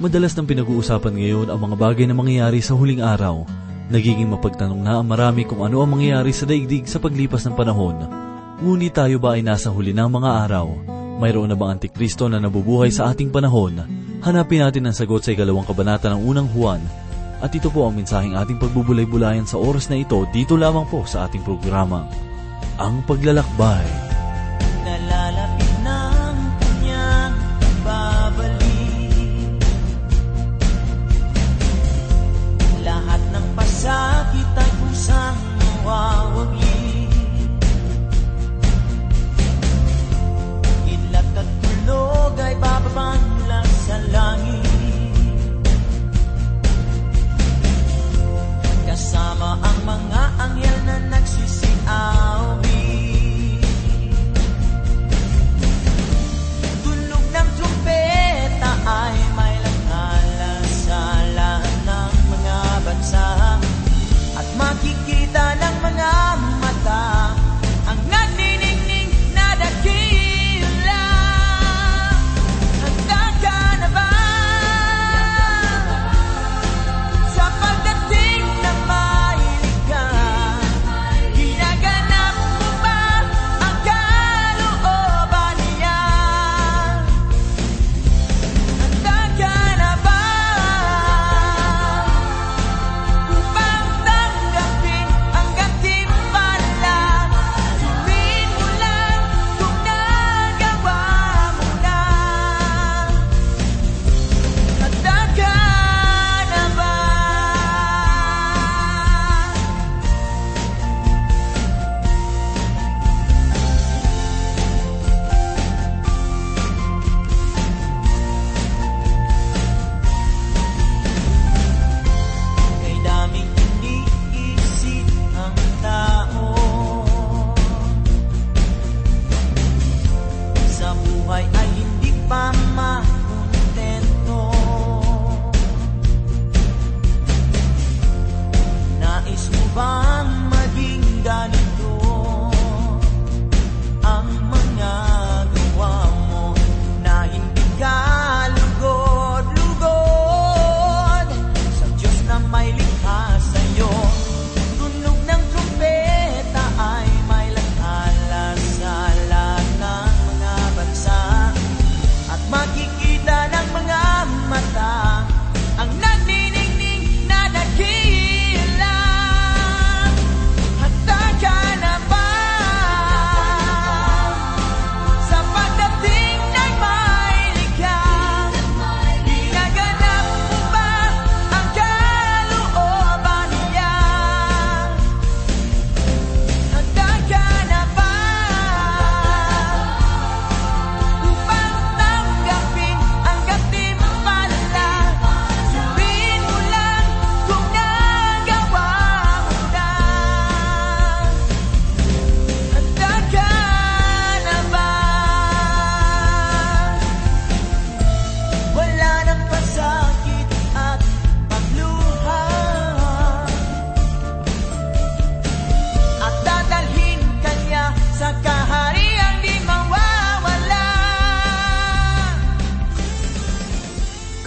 Madalas nang pinag-uusapan ngayon ang mga bagay na mangyayari sa huling araw. Nagiging mapagtanong na ang marami kung ano ang mangyayari sa daigdig sa paglipas ng panahon. Ngunit tayo ba ay nasa huli ng mga araw? Mayroon na bang antikristo na nabubuhay sa ating panahon? Hanapin natin ang sagot sa ikalawang kabanata ng unang Juan. At ito po ang mensaheng ating pagbubulay-bulayan sa oras na ito dito lamang po sa ating programa. Ang Paglalakbay.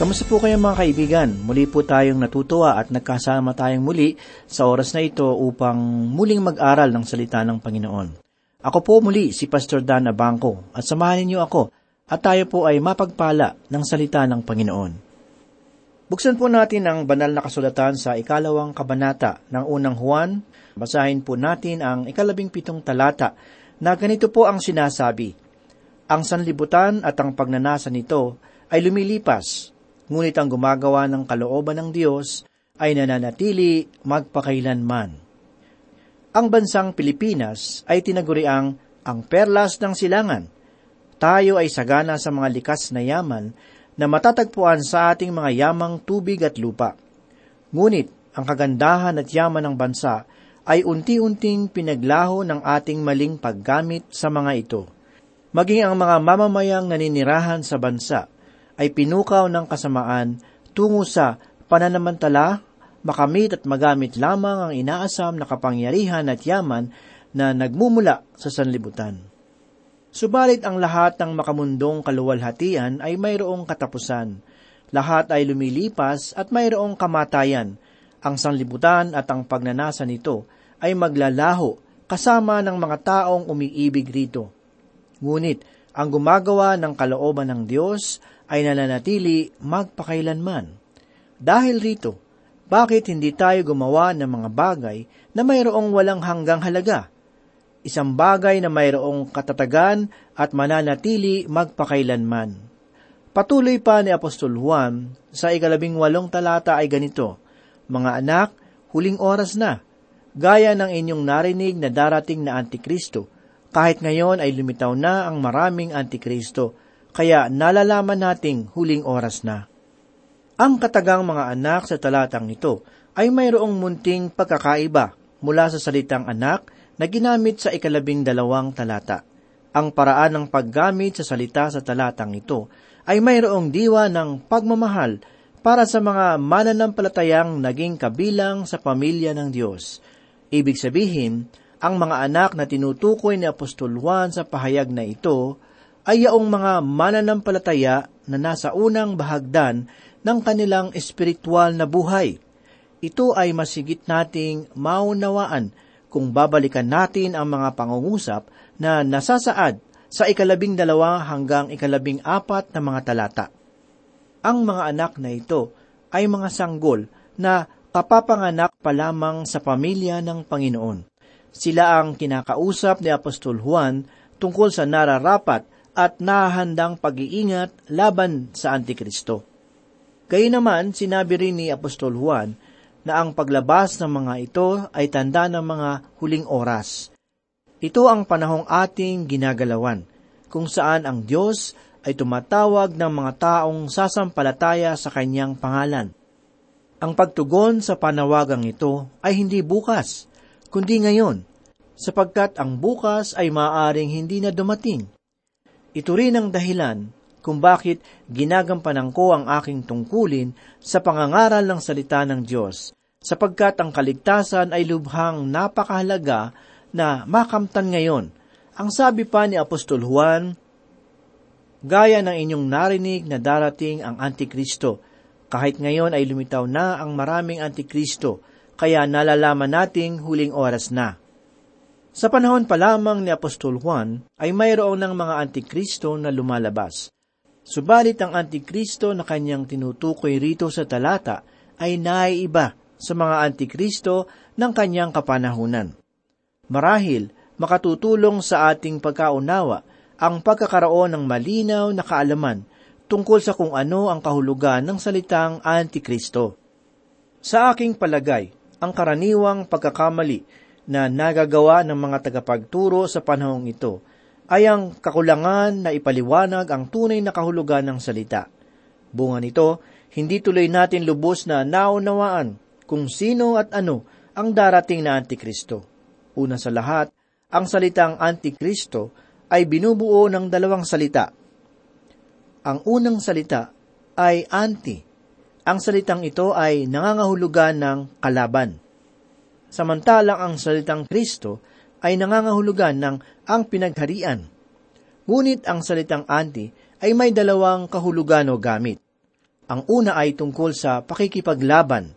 Kamusta po kayo mga kaibigan? Muli po tayong natutuwa at nagkasama tayong muli sa oras na ito upang muling mag-aral ng salita ng Panginoon. Ako po muli si Pastor Dan Abangco at samahan niyo ako at tayo po ay mapagpala ng salita ng Panginoon. Buksan po natin ang banal na kasulatan sa ikalawang kabanata ng unang Juan. Basahin po natin ang ikalabing pitong talata na ganito po ang sinasabi. Ang sanlibutan at ang pagnanasa nito ay lumilipas, ngunit ang gumagawa ng kalooban ng Diyos ay nananatili magpakailanman. Ang bansang Pilipinas ay tinaguriang ang perlas ng silangan. Tayo ay sagana sa mga likas na yaman na matatagpuan sa ating mga yamang tubig at lupa. Ngunit ang kagandahan at yaman ng bansa ay unti-unting pinaglaho ng ating maling paggamit sa mga ito. Maging ang mga mamamayang naninirahan sa bansa ay pinukaw ng kasamaan tungo sa pananamantala, makamit at magamit lamang ang inaasam na kapangyarihan at yaman na nagmumula sa sanlibutan. Subalit ang lahat ng makamundong kaluwalhatian ay mayroong katapusan. Lahat ay lumilipas at mayroong kamatayan. Ang sanlibutan at ang pagnanasa nito ay maglalaho kasama ng mga taong umiibig rito. Ngunit ang gumagawa ng kalooban ng Diyos ay nananatili magpakailanman. Dahil rito, bakit hindi tayo gumawa ng mga bagay na mayroong walang hanggang halaga? Isang bagay na mayroong katatagan at mananatili magpakailanman. Patuloy pa ni Apostol Juan sa ikalabing walong talata ay ganito, Mga anak, huling oras na, gaya ng inyong narinig na darating na Antikristo, kahit ngayon ay lumitaw na ang maraming Antikristo, kaya nalalaman nating huling oras na. Ang katagang mga anak sa talatang ito ay mayroong munting pagkakaiba mula sa salitang anak na ginamit sa ikalabing dalawang talata. Ang paraan ng paggamit sa salita sa talatang ito ay mayroong diwa ng pagmamahal para sa mga mananampalatayang naging kabilang sa pamilya ng Diyos. Ibig sabihin, ang mga anak na tinutukoy ni Apostol Juan sa pahayag na ito ay yaong mga mananampalataya na nasa unang bahagdan ng kanilang espiritual na buhay. Ito ay masigit nating maunawaan kung babalikan natin ang mga pangungusap na nasasaad sa ikalabing dalawa hanggang ikalabing apat na mga talata. Ang mga anak na ito ay mga sanggol na kapapanganak pa lamang sa pamilya ng Panginoon. Sila ang kinakausap ni Apostol Juan tungkol sa nararapat at nahandang pag-iingat laban sa Antikristo. Gayunnaman, sinabi rin ni Apostol Juan na ang paglabas ng mga ito ay tanda ng mga huling oras. Ito ang panahong ating ginagalawan, kung saan ang Diyos ay tumatawag ng mga taong sasampalataya sa kanyang pangalan. Ang pagtugon sa panawagang ito ay hindi bukas, kundi ngayon, sapagkat ang bukas ay maaaring hindi na dumating. Ito rin ang dahilan kung bakit ginagampanan ko ang aking tungkulin sa pangangaral ng salita ng Diyos, sapagkat ang kaligtasan ay lubhang napakahalaga na makamtan ngayon. Ang sabi pa ni Apostol Juan, Gaya ng inyong narinig na darating ang Antikristo, kahit ngayon ay lumitaw na ang maraming Antikristo, kaya nalalaman nating huling oras na. Sa panahon pa lamang ni Apostol Juan ay mayroon ng mga Antikristo na lumalabas. Subalit ang Antikristo na kanyang tinutukoy rito sa talata ay naiiba sa mga Antikristo ng kanyang kapanahunan. Marahil, makatutulong sa ating pagkaunawa ang pagkakaroon ng malinaw na kaalaman tungkol sa kung ano ang kahulugan ng salitang Antikristo. Sa aking palagay, ang karaniwang pagkakamali na nagagawa ng mga tagapagturo sa panahong ito ay ang kakulangan na ipaliwanag ang tunay na kahulugan ng salita. Bunga nito, hindi tuloy natin lubos na naunawaan kung sino at ano ang darating na Antikristo. Una sa lahat, ang salitang Antikristo ay binubuo ng dalawang salita. Ang unang salita ay anti, ang salitang ito ay nangangahulugan ng kalaban. Samantalang ang salitang Kristo ay nangangahulugan ng ang pinagharian. Ngunit ang salitang anti ay may dalawang kahulugan o gamit. Ang una ay tungkol sa pakikipaglaban.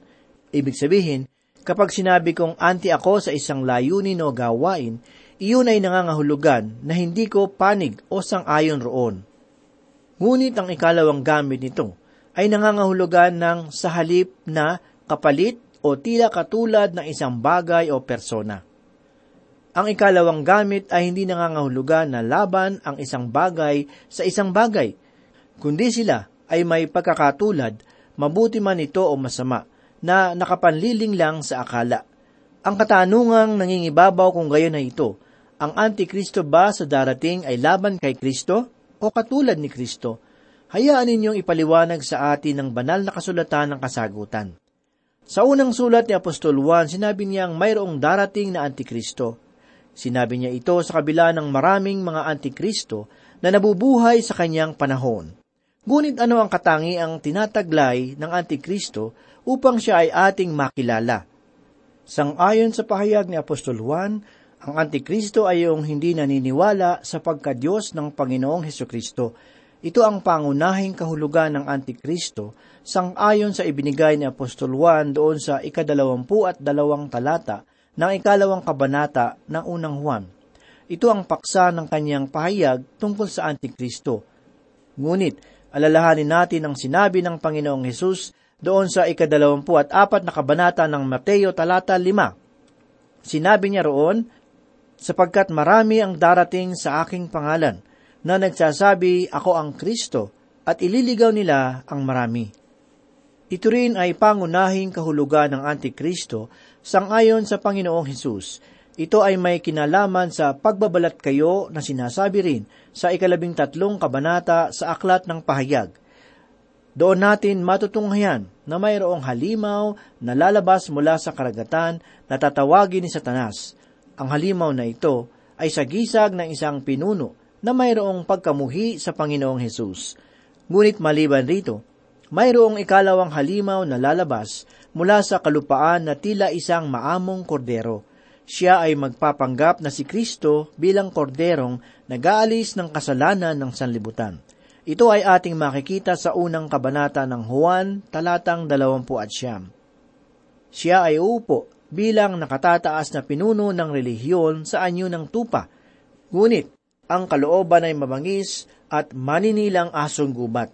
Ibig sabihin, kapag sinabi kong anti ako sa isang layunin o gawain, iyon ay nangangahulugan na hindi ko panig o sang-ayon roon. Ngunit ang ikalawang gamit nito ay nangangahulugan ng sa halip na kapalit o tila katulad ng isang bagay o persona. Ang ikalawang gamit ay hindi nangangahulugan na laban ang isang bagay sa isang bagay, kundi sila ay may pagkakatulad, mabuti man ito o masama, na nakapanliling lang sa akala. Ang katanungang nangingibabaw kung gayon na ito, ang Antikristo ba sa darating ay laban kay Kristo o katulad ni Kristo? hayaan ninyong ipaliwanag sa atin ng banal na kasulatan ng kasagutan. Sa unang sulat ni Apostol Juan, sinabi niyang mayroong darating na Antikristo. Sinabi niya ito sa kabila ng maraming mga Antikristo na nabubuhay sa kanyang panahon. Ngunit ano ang katangi ang tinataglay ng Antikristo upang siya ay ating makilala? Sang-ayon sa pahayag ni Apostol Juan, ang Antikristo ay yung hindi naniniwala sa pagkadyos ng Panginoong Heso Kristo Ito ang pangunahing kahulugan ng Antikristo sang-ayon sa ibinigay ni Apostol Juan doon sa ikadalawampu at dalawang talata ng ikalawang kabanata ng unang Juan. Ito ang paksa ng kanyang pahayag tungkol sa Antikristo. Ngunit, alalahanin natin ang sinabi ng Panginoong Hesus doon sa ikadalawampu at apat na kabanata ng Mateo talata lima. Sinabi niya roon, sapagkat marami ang darating sa aking pangalan, na nagsasabi, Ako ang Kristo, at ililigaw nila ang marami. Ito rin ay pangunahing kahulugan ng Antikristo sangayon sa Panginoong Hesus. Ito ay may kinalaman sa pagbabalat kayo na sinasabi rin sa ikalabing tatlong kabanata sa Aklat ng Pahayag. Doon natin matutunghayan na mayroong halimaw na lalabas mula sa karagatan na tatawagin ni Satanas. Ang halimaw na ito ay sagisag ng isang pinuno na mayroong pagkamuhi sa Panginoong Hesus. Ngunit maliban rito, mayroong ikalawang halimaw na lalabas mula sa kalupaan na tila isang maamong kordero. Siya ay magpapanggap na si Kristo bilang korderong nag-aalis ng kasalanan ng sanlibutan. Ito ay ating makikita sa unang kabanata ng Juan, talatang 20 at siyam. Siya ay uupo bilang nakatataas na pinuno ng relihiyon sa anyo ng tupa. Ngunit, ang kalooban ay mabangis at maninilang asong gubat.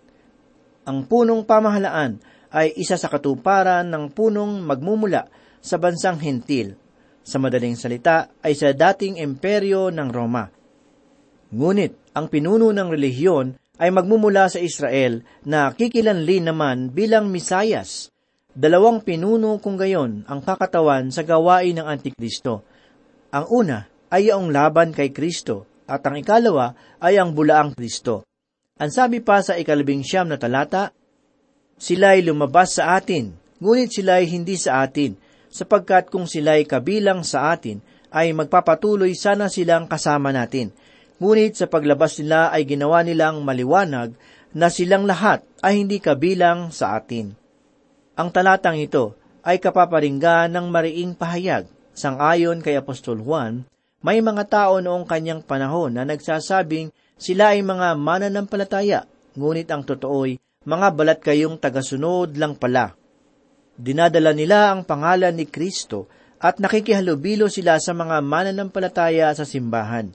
Ang punong pamahalaan ay isa sa katuparan ng punong magmumula sa bansang hentil. Sa madaling salita ay sa dating imperyo ng Roma. Ngunit ang pinuno ng relihiyon ay magmumula sa Israel na kikilanlin naman bilang Misayas. Dalawang pinuno kung gayon ang kakatawan sa gawain ng Antikristo. Ang una ay ang laban kay Kristo at ang ikalawa ay ang bulaang Kristo. Ang sabi pa sa ikalabing siyam na talata, Sila'y lumabas sa atin, ngunit sila'y hindi sa atin, sapagkat kung sila'y kabilang sa atin, ay magpapatuloy sana silang kasama natin Ngunit sa paglabas nila ay ginawa nilang maliwanag na silang lahat ay hindi kabilang sa atin. Ang talatang ito ay kapaparinggan ng mariing pahayag. Sangayon kay Apostol Juan, may mga tao noong kanyang panahon na nagsasabing sila ay mga mananampalataya, ngunit ang totoo'y mga balat kayong tagasunod lang pala. Dinadala nila ang pangalan ni Kristo at nakikihalubilo sila sa mga mananampalataya sa simbahan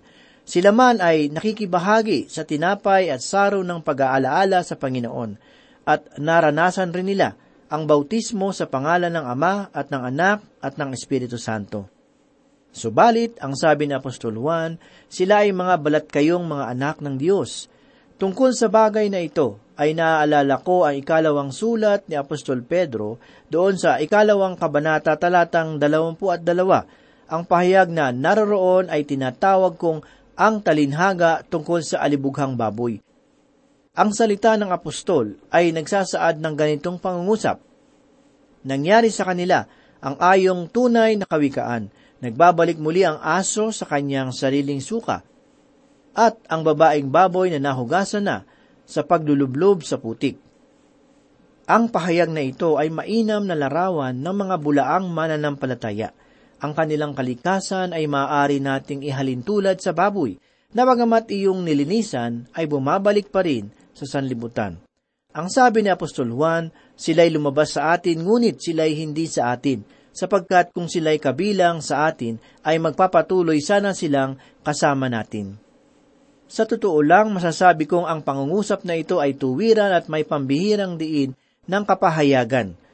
sila man ay nakikibahagi sa tinapay at saro ng pag-aalaala sa Panginoon at naranasan rin nila ang bautismo sa pangalan ng Ama at ng Anak at ng Espiritu Santo. Subalit, ang sabi ni Apostol Juan, sila ay mga balat kayong mga anak ng Diyos. Tungkol sa bagay na ito, ay naaalala ko ang ikalawang sulat ni Apostol Pedro doon sa ikalawang kabanata talatang dalawampu at dalawa. Ang pahayag na naroroon ay tinatawag kong ang talinhaga tungkol sa alibughang baboy. Ang salita ng apostol ay nagsasaad ng ganitong pangungusap. Nangyari sa kanila ang ayong tunay na kawikaan. Nagbabalik muli ang aso sa kanyang sariling suka. At ang babaeng baboy na nahugasan na sa paglulublob sa putik. Ang pahayag na ito ay mainam na larawan ng mga bulaang mananampalataya – ang kanilang kalikasan ay maaari nating ihalin tulad sa baboy, na bagamat iyong nilinisan ay bumabalik pa rin sa sanlibutan. Ang sabi ni Apostol Juan, sila'y lumabas sa atin ngunit sila'y hindi sa atin, sapagkat kung sila'y kabilang sa atin ay magpapatuloy sana silang kasama natin. Sa totoo lang, masasabi kong ang pangungusap na ito ay tuwiran at may pambihirang diin ng kapahayagan –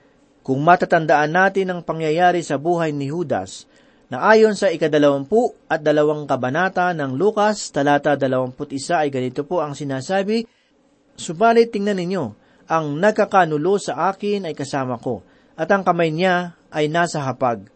kung matatandaan natin ang pangyayari sa buhay ni Judas, na ayon sa ikadalawampu at dalawang kabanata ng Lukas, talata dalawamput isa ay ganito po ang sinasabi, Subalit tingnan ninyo, ang nagkakanulo sa akin ay kasama ko, at ang kamay niya ay nasa hapag.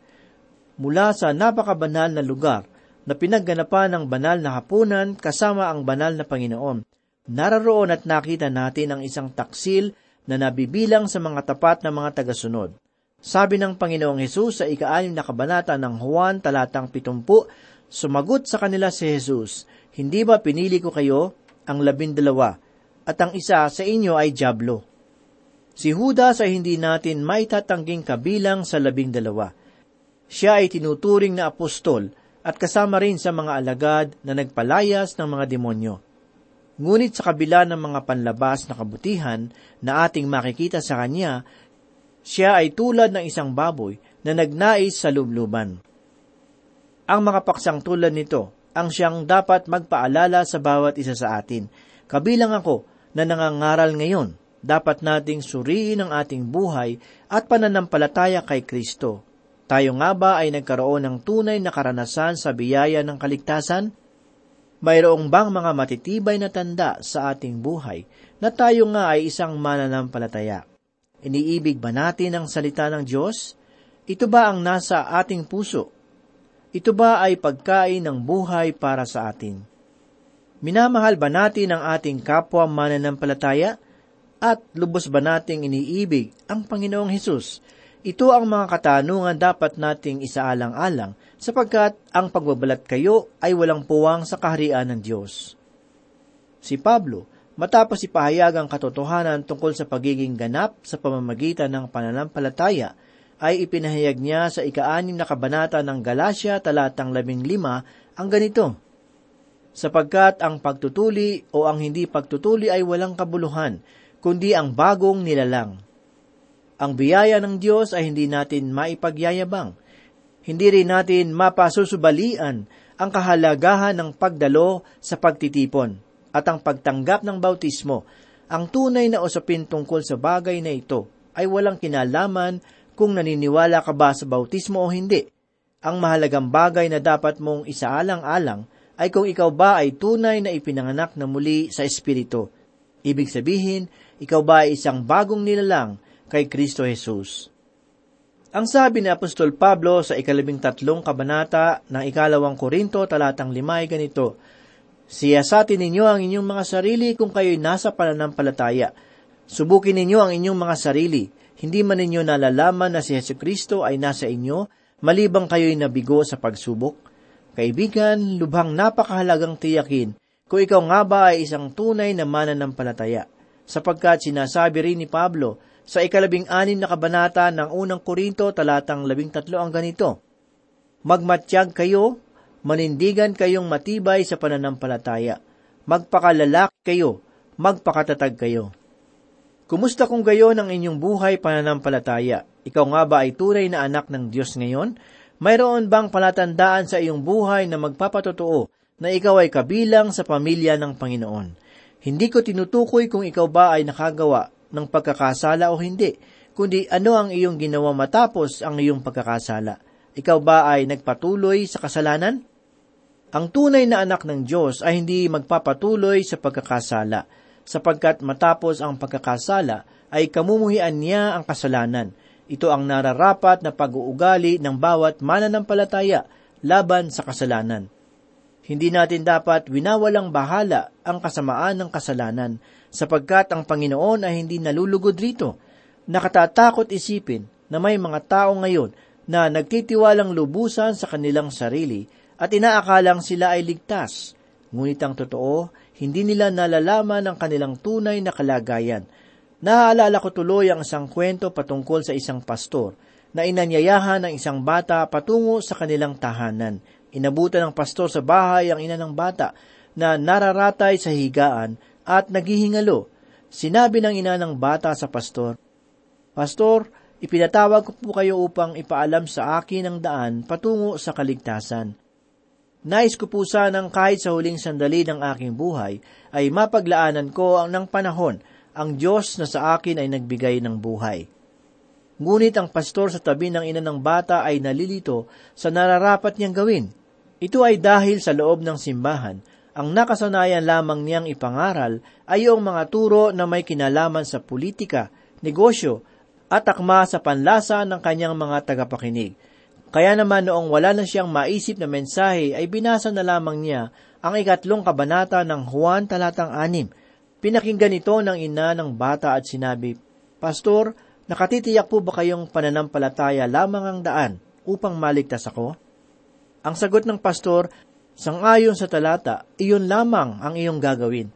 Mula sa napakabanal na lugar, na pinagganapan ng banal na hapunan kasama ang banal na Panginoon, nararoon at nakita natin ang isang taksil na nabibilang sa mga tapat na mga tagasunod. Sabi ng Panginoong Hesus sa ikaanim na kabanata ng Juan talatang pitumpu, sumagot sa kanila si Jesus, Hindi ba pinili ko kayo, ang labindalawa, at ang isa sa inyo ay Diablo? Si Judas ay hindi natin maitatangging kabilang sa labing dalawa. Siya ay tinuturing na apostol at kasama rin sa mga alagad na nagpalayas ng mga demonyo. Ngunit sa kabila ng mga panlabas na kabutihan na ating makikita sa Kanya, siya ay tulad ng isang baboy na nagnais sa lubluban. Ang mga paksang tulad nito ang siyang dapat magpaalala sa bawat isa sa atin. Kabilang ako na nangangaral ngayon, dapat nating suriin ang ating buhay at pananampalataya kay Kristo. Tayo nga ba ay nagkaroon ng tunay na karanasan sa biyaya ng kaligtasan? Mayroong bang mga matitibay na tanda sa ating buhay na tayo nga ay isang mananampalataya? Iniibig ba natin ang salita ng Diyos? Ito ba ang nasa ating puso? Ito ba ay pagkain ng buhay para sa atin? Minamahal ba natin ang ating kapwa mananampalataya? At lubos ba nating iniibig ang Panginoong Hesus? Ito ang mga katanungan dapat nating isaalang-alang sapagkat ang pagbabalat kayo ay walang puwang sa kaharian ng Diyos. Si Pablo, matapos ipahayag ang katotohanan tungkol sa pagiging ganap sa pamamagitan ng pananampalataya, ay ipinahayag niya sa ikaanim na kabanata ng Galacia talatang labing lima ang ganito, Sapagkat ang pagtutuli o ang hindi pagtutuli ay walang kabuluhan, kundi ang bagong nilalang. Ang biyaya ng Diyos ay hindi natin maipagyayabang. Hindi rin natin mapasusubalian ang kahalagahan ng pagdalo sa pagtitipon at ang pagtanggap ng bautismo. Ang tunay na usapin tungkol sa bagay na ito ay walang kinalaman kung naniniwala ka ba sa bautismo o hindi. Ang mahalagang bagay na dapat mong isaalang-alang ay kung ikaw ba ay tunay na ipinanganak na muli sa Espiritu. Ibig sabihin, ikaw ba ay isang bagong nilalang kay Kristo Jesus. Ang sabi ni Apostol Pablo sa ikalabing tatlong kabanata ng ikalawang Korinto talatang lima ay ganito, Siyasatin ninyo ang inyong mga sarili kung kayo'y nasa pananampalataya. Subukin ninyo ang inyong mga sarili hindi man ninyo nalalaman na si Yesu Kristo ay nasa inyo, malibang kayo'y nabigo sa pagsubok? Kaibigan, lubhang napakahalagang tiyakin kung ikaw nga ba ay isang tunay na mananampalataya, sapagkat sinasabi rin ni Pablo sa ikalabing anin na kabanata ng unang Korinto talatang labing tatlo ang ganito, Magmatyag kayo, manindigan kayong matibay sa pananampalataya, magpakalalaki kayo, magpakatatag kayo. Kumusta kung gayon ang inyong buhay pananampalataya? Ikaw nga ba ay tunay na anak ng Diyos ngayon? Mayroon bang palatandaan sa iyong buhay na magpapatotoo na ikaw ay kabilang sa pamilya ng Panginoon? Hindi ko tinutukoy kung ikaw ba ay nakagawa ng pagkakasala o hindi, kundi ano ang iyong ginawa matapos ang iyong pagkakasala. Ikaw ba ay nagpatuloy sa kasalanan? Ang tunay na anak ng Diyos ay hindi magpapatuloy sa pagkakasala sapagkat matapos ang pagkakasala ay kamumuhian niya ang kasalanan. Ito ang nararapat na pag-uugali ng bawat mananampalataya laban sa kasalanan. Hindi natin dapat winawalang bahala ang kasamaan ng kasalanan sapagkat ang Panginoon ay hindi nalulugod rito. Nakatatakot isipin na may mga tao ngayon na nagtitiwalang lubusan sa kanilang sarili at inaakalang sila ay ligtas. Ngunit ang totoo, hindi nila nalalaman ang kanilang tunay na kalagayan. Naaalala ko tuloy ang isang kwento patungkol sa isang pastor na inanyayahan ng isang bata patungo sa kanilang tahanan. Inabutan ng pastor sa bahay ang ina ng bata na nararatay sa higaan at naghihingalo. Sinabi ng ina ng bata sa pastor, Pastor, ipinatawag ko po kayo upang ipaalam sa akin ang daan patungo sa kaligtasan. Nais ko po sanang kahit sa huling sandali ng aking buhay ay mapaglaanan ko ang ng panahon ang Diyos na sa akin ay nagbigay ng buhay. Ngunit ang pastor sa tabi ng ina ng bata ay nalilito sa nararapat niyang gawin. Ito ay dahil sa loob ng simbahan, ang nakasanayan lamang niyang ipangaral ay yung mga turo na may kinalaman sa politika, negosyo, at akma sa panlasa ng kanyang mga tagapakinig. Kaya naman noong wala na siyang maisip na mensahe ay binasa na lamang niya ang ikatlong kabanata ng Juan talatang anim. Pinakinggan ito ng ina ng bata at sinabi, Pastor, nakatitiyak po ba kayong pananampalataya lamang ang daan upang maligtas ako? Ang sagot ng pastor, sangayon sa talata, iyon lamang ang iyong gagawin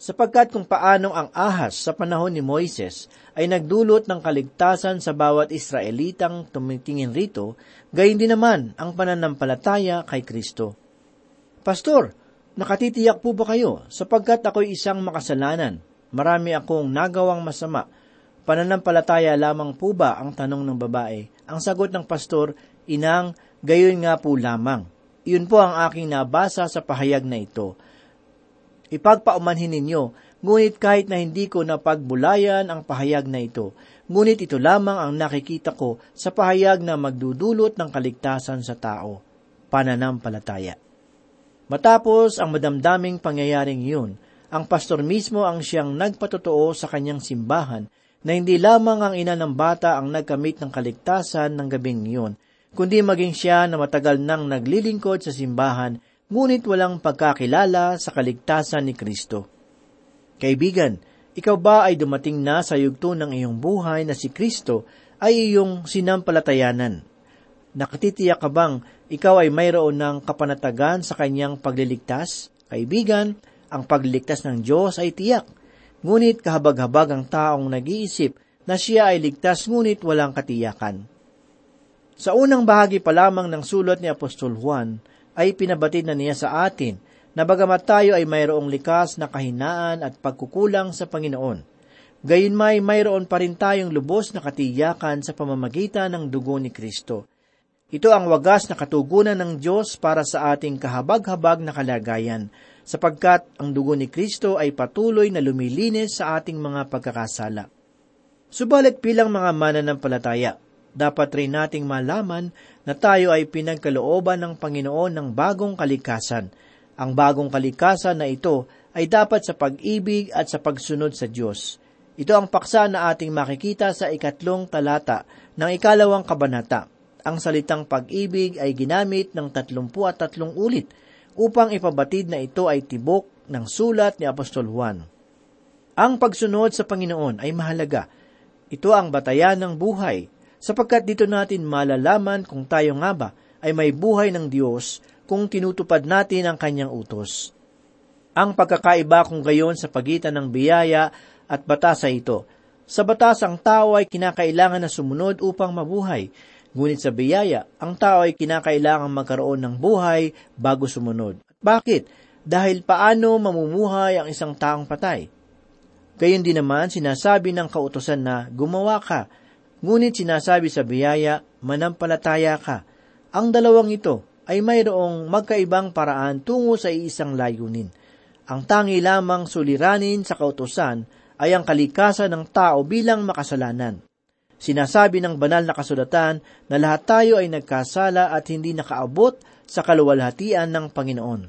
sapagkat kung paanong ang ahas sa panahon ni Moises ay nagdulot ng kaligtasan sa bawat Israelitang tumitingin rito, gayon din naman ang pananampalataya kay Kristo. Pastor, Nakatitiyak po ba kayo sapagkat ako'y isang makasalanan? Marami akong nagawang masama. Pananampalataya lamang po ba ang tanong ng babae? Ang sagot ng pastor, Inang, gayon nga po lamang. Iyon po ang aking nabasa sa pahayag na ito. Ipagpaumanhin ninyo, ngunit kahit na hindi ko napagbulayan ang pahayag na ito, ngunit ito lamang ang nakikita ko sa pahayag na magdudulot ng kaligtasan sa tao, pananampalataya. Matapos ang madamdaming pangyayaring iyon, ang pastor mismo ang siyang nagpatotoo sa kanyang simbahan na hindi lamang ang ina ng bata ang nagkamit ng kaligtasan ng gabing iyon, kundi maging siya na matagal nang naglilingkod sa simbahan, ngunit walang pagkakilala sa kaligtasan ni Kristo. Kaibigan, ikaw ba ay dumating na sa yugto ng iyong buhay na si Kristo ay iyong sinampalatayanan? Nakatitiyak ka bang ikaw ay mayroon ng kapanatagan sa kanyang pagliligtas? Kaibigan, ang pagliligtas ng Diyos ay tiyak. Ngunit kahabag-habag ang taong nag-iisip na siya ay ligtas ngunit walang katiyakan. Sa unang bahagi pa lamang ng sulat ni Apostol Juan, ay pinabatid na niya sa atin na bagamat tayo ay mayroong likas na kahinaan at pagkukulang sa Panginoon, gayon may mayroon pa rin tayong lubos na katiyakan sa pamamagitan ng dugo ni Kristo. Ito ang wagas na katugunan ng Diyos para sa ating kahabag-habag na kalagayan, sapagkat ang dugo ni Kristo ay patuloy na lumilinis sa ating mga pagkakasala. Subalit bilang mga mananampalataya, dapat rin nating malaman na tayo ay pinagkalooban ng Panginoon ng bagong kalikasan. Ang bagong kalikasan na ito ay dapat sa pag-ibig at sa pagsunod sa Diyos. Ito ang paksa na ating makikita sa ikatlong talata ng ikalawang kabanata. Ang salitang pag-ibig ay ginamit ng tatlumpu at tatlong ulit upang ipabatid na ito ay tibok ng sulat ni Apostol Juan. Ang pagsunod sa Panginoon ay mahalaga. Ito ang batayan ng buhay, sapagkat dito natin malalaman kung tayo nga ba ay may buhay ng Diyos kung tinutupad natin ang kanyang utos. Ang pagkakaiba kung gayon sa pagitan ng biyaya at batas ay ito. Sa batas, ang tao ay kinakailangan na sumunod upang mabuhay, ngunit sa biyaya, ang tao ay kinakailangan magkaroon ng buhay bago sumunod. Bakit? Dahil paano mamumuhay ang isang taong patay? Gayon din naman sinasabi ng kautosan na gumawa ka, ngunit sinasabi sa biyaya, manampalataya ka. Ang dalawang ito ay mayroong magkaibang paraan tungo sa isang layunin. Ang tangi lamang suliranin sa kautosan ay ang kalikasan ng tao bilang makasalanan. Sinasabi ng banal na kasulatan na lahat tayo ay nagkasala at hindi nakaabot sa kaluwalhatian ng Panginoon.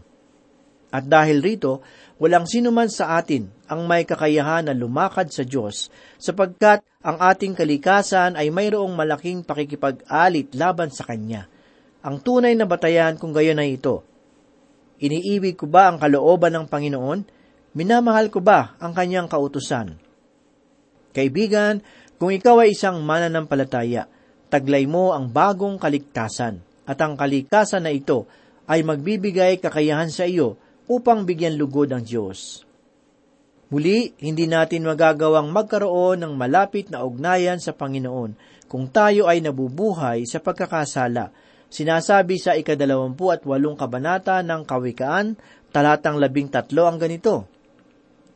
At dahil rito, walang sinuman sa atin ang may kakayahan na lumakad sa Diyos sapagkat ang ating kalikasan ay mayroong malaking pakikipag-alit laban sa Kanya. Ang tunay na batayan kung gayon ay ito. Iniibig ko ba ang kalooban ng Panginoon? Minamahal ko ba ang Kanyang kautusan? Kaibigan, kung ikaw ay isang mananampalataya, taglay mo ang bagong kaligtasan at ang kalikasan na ito ay magbibigay kakayahan sa iyo upang bigyan lugod ang Diyos. Muli, hindi natin magagawang magkaroon ng malapit na ugnayan sa Panginoon kung tayo ay nabubuhay sa pagkakasala. Sinasabi sa ikadalawampu at walong kabanata ng Kawikaan, talatang labing tatlo ang ganito.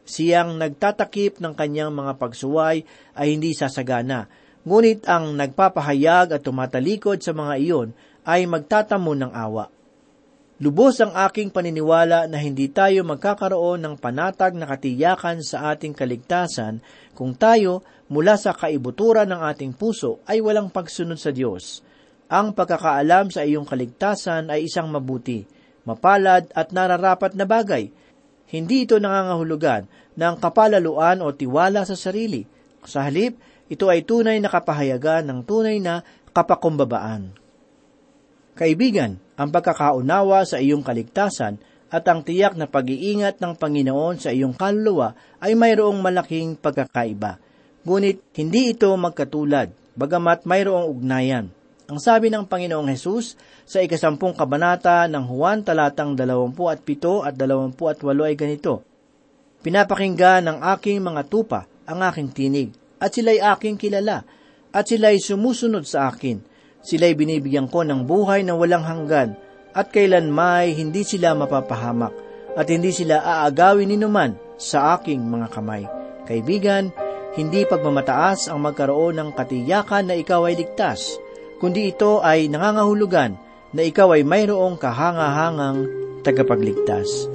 Siyang nagtatakip ng kanyang mga pagsuway ay hindi sasagana, ngunit ang nagpapahayag at tumatalikod sa mga iyon ay magtatamo ng awa. Lubos ang aking paniniwala na hindi tayo magkakaroon ng panatag na katiyakan sa ating kaligtasan kung tayo mula sa kaibuturan ng ating puso ay walang pagsunod sa Diyos. Ang pagkakaalam sa iyong kaligtasan ay isang mabuti, mapalad at nararapat na bagay. Hindi ito nangangahulugan ng kapalaluan o tiwala sa sarili. Sa halip, ito ay tunay na kapahayagan ng tunay na kapakumbabaan. Kaibigan, ang pagkakaunawa sa iyong kaligtasan at ang tiyak na pag-iingat ng Panginoon sa iyong kaluluwa ay mayroong malaking pagkakaiba. Ngunit hindi ito magkatulad, bagamat mayroong ugnayan. Ang sabi ng Panginoong Hesus sa ikasampung kabanata ng Juan talatang 27 at 28 ay ganito, Pinapakinggan ng aking mga tupa ang aking tinig, at sila'y aking kilala, at sila'y sumusunod sa akin, Sila'y binibigyan ko ng buhay na walang hanggan, at kailan may hindi sila mapapahamak, at hindi sila aagawin ni numan sa aking mga kamay. Kaibigan, hindi pagmamataas ang magkaroon ng katiyakan na ikaw ay ligtas, kundi ito ay nangangahulugan na ikaw ay mayroong kahangahangang tagapagligtas.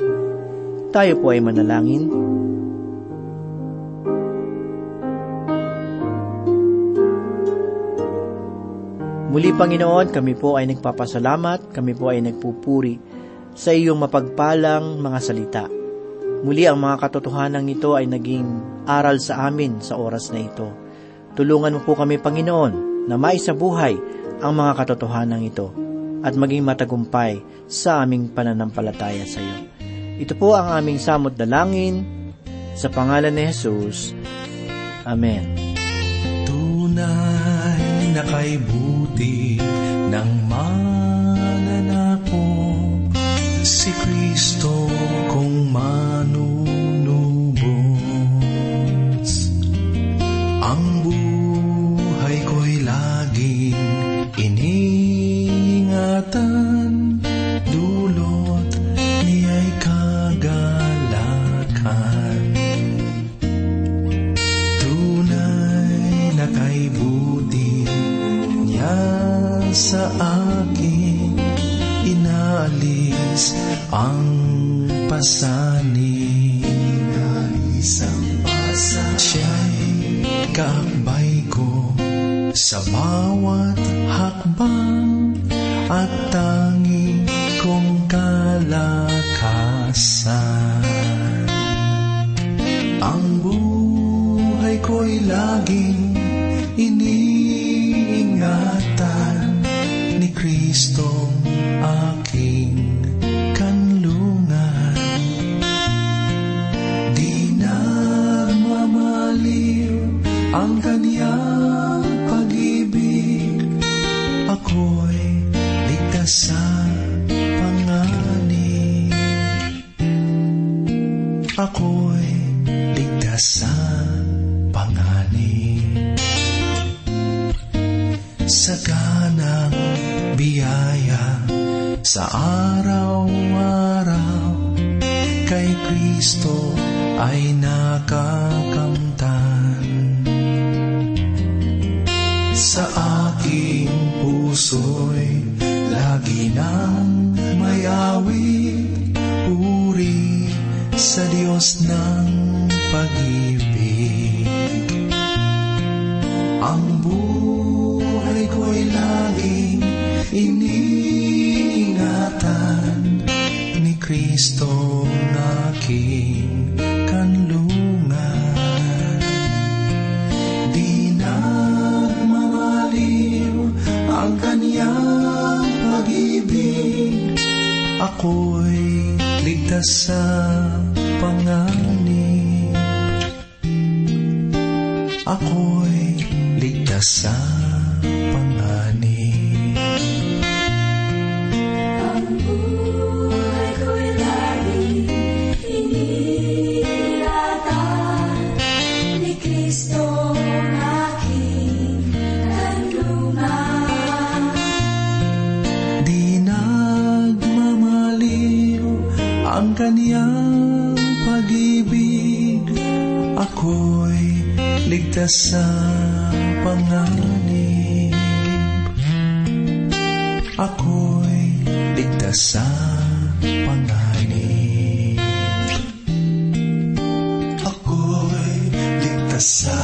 Tayo po ay manalangin. Muli Panginoon, kami po ay nagpapasalamat, kami po ay nagpupuri sa iyong mapagpalang mga salita. Muli ang mga katotohanan ito ay naging aral sa amin sa oras na ito. Tulungan mo po kami, Panginoon, na maisabuhay ang mga katotohanan ito at maging matagumpay sa aming pananampalataya sa iyo. Ito po ang aming samot dalangin sa pangalan ni Jesus. Amen. Tunay na kay buti ng mananakop si Kristo ni Ang buhay ko'y laging iniingatan. Ni Kristo ng aking ang kaniyang pag-ibig. Ako'y ligtas sa panganib. Ako'y ligtas sa panganib. Ako'y ligtas sa